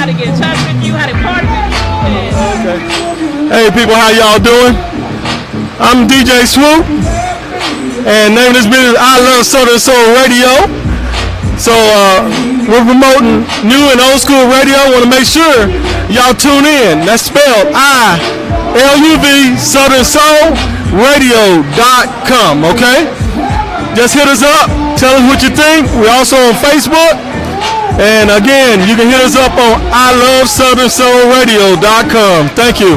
how to get in touch with you, how to with you. Okay. Hey people, how y'all doing? I'm DJ Swoop, and name of this business I Luv Southern Soul Radio. So uh, we're promoting new and old school radio. Want to make sure y'all tune in. That's spelled I L U V Southern Soul Radio.com. Okay. Just hit us up. Tell us what you think. We're also on Facebook. And again, you can hit us up on I Luv Southern Soul Radio.com. Thank you.